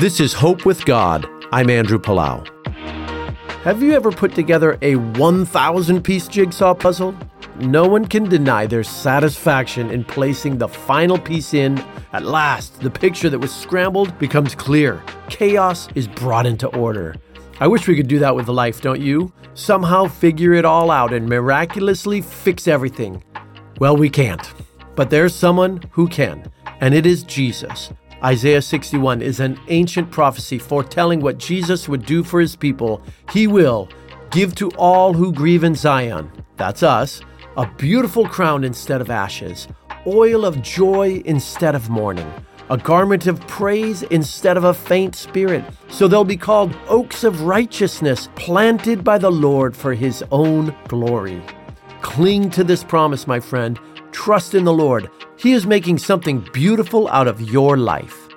This is Hope with God. I'm Andrew Palau. Have you ever put together a 1,000 piece jigsaw puzzle? No one can deny their satisfaction in placing the final piece in. At last, the picture that was scrambled becomes clear. Chaos is brought into order. I wish we could do that with life, don't you? Somehow figure it all out and miraculously fix everything. Well, we can't. But there's someone who can, and it is Jesus. Isaiah 61 is an ancient prophecy foretelling what Jesus would do for his people. He will give to all who grieve in Zion, that's us, a beautiful crown instead of ashes, oil of joy instead of mourning, a garment of praise instead of a faint spirit. So they'll be called oaks of righteousness, planted by the Lord for his own glory. Cling to this promise, my friend. Trust in the Lord. He is making something beautiful out of your life.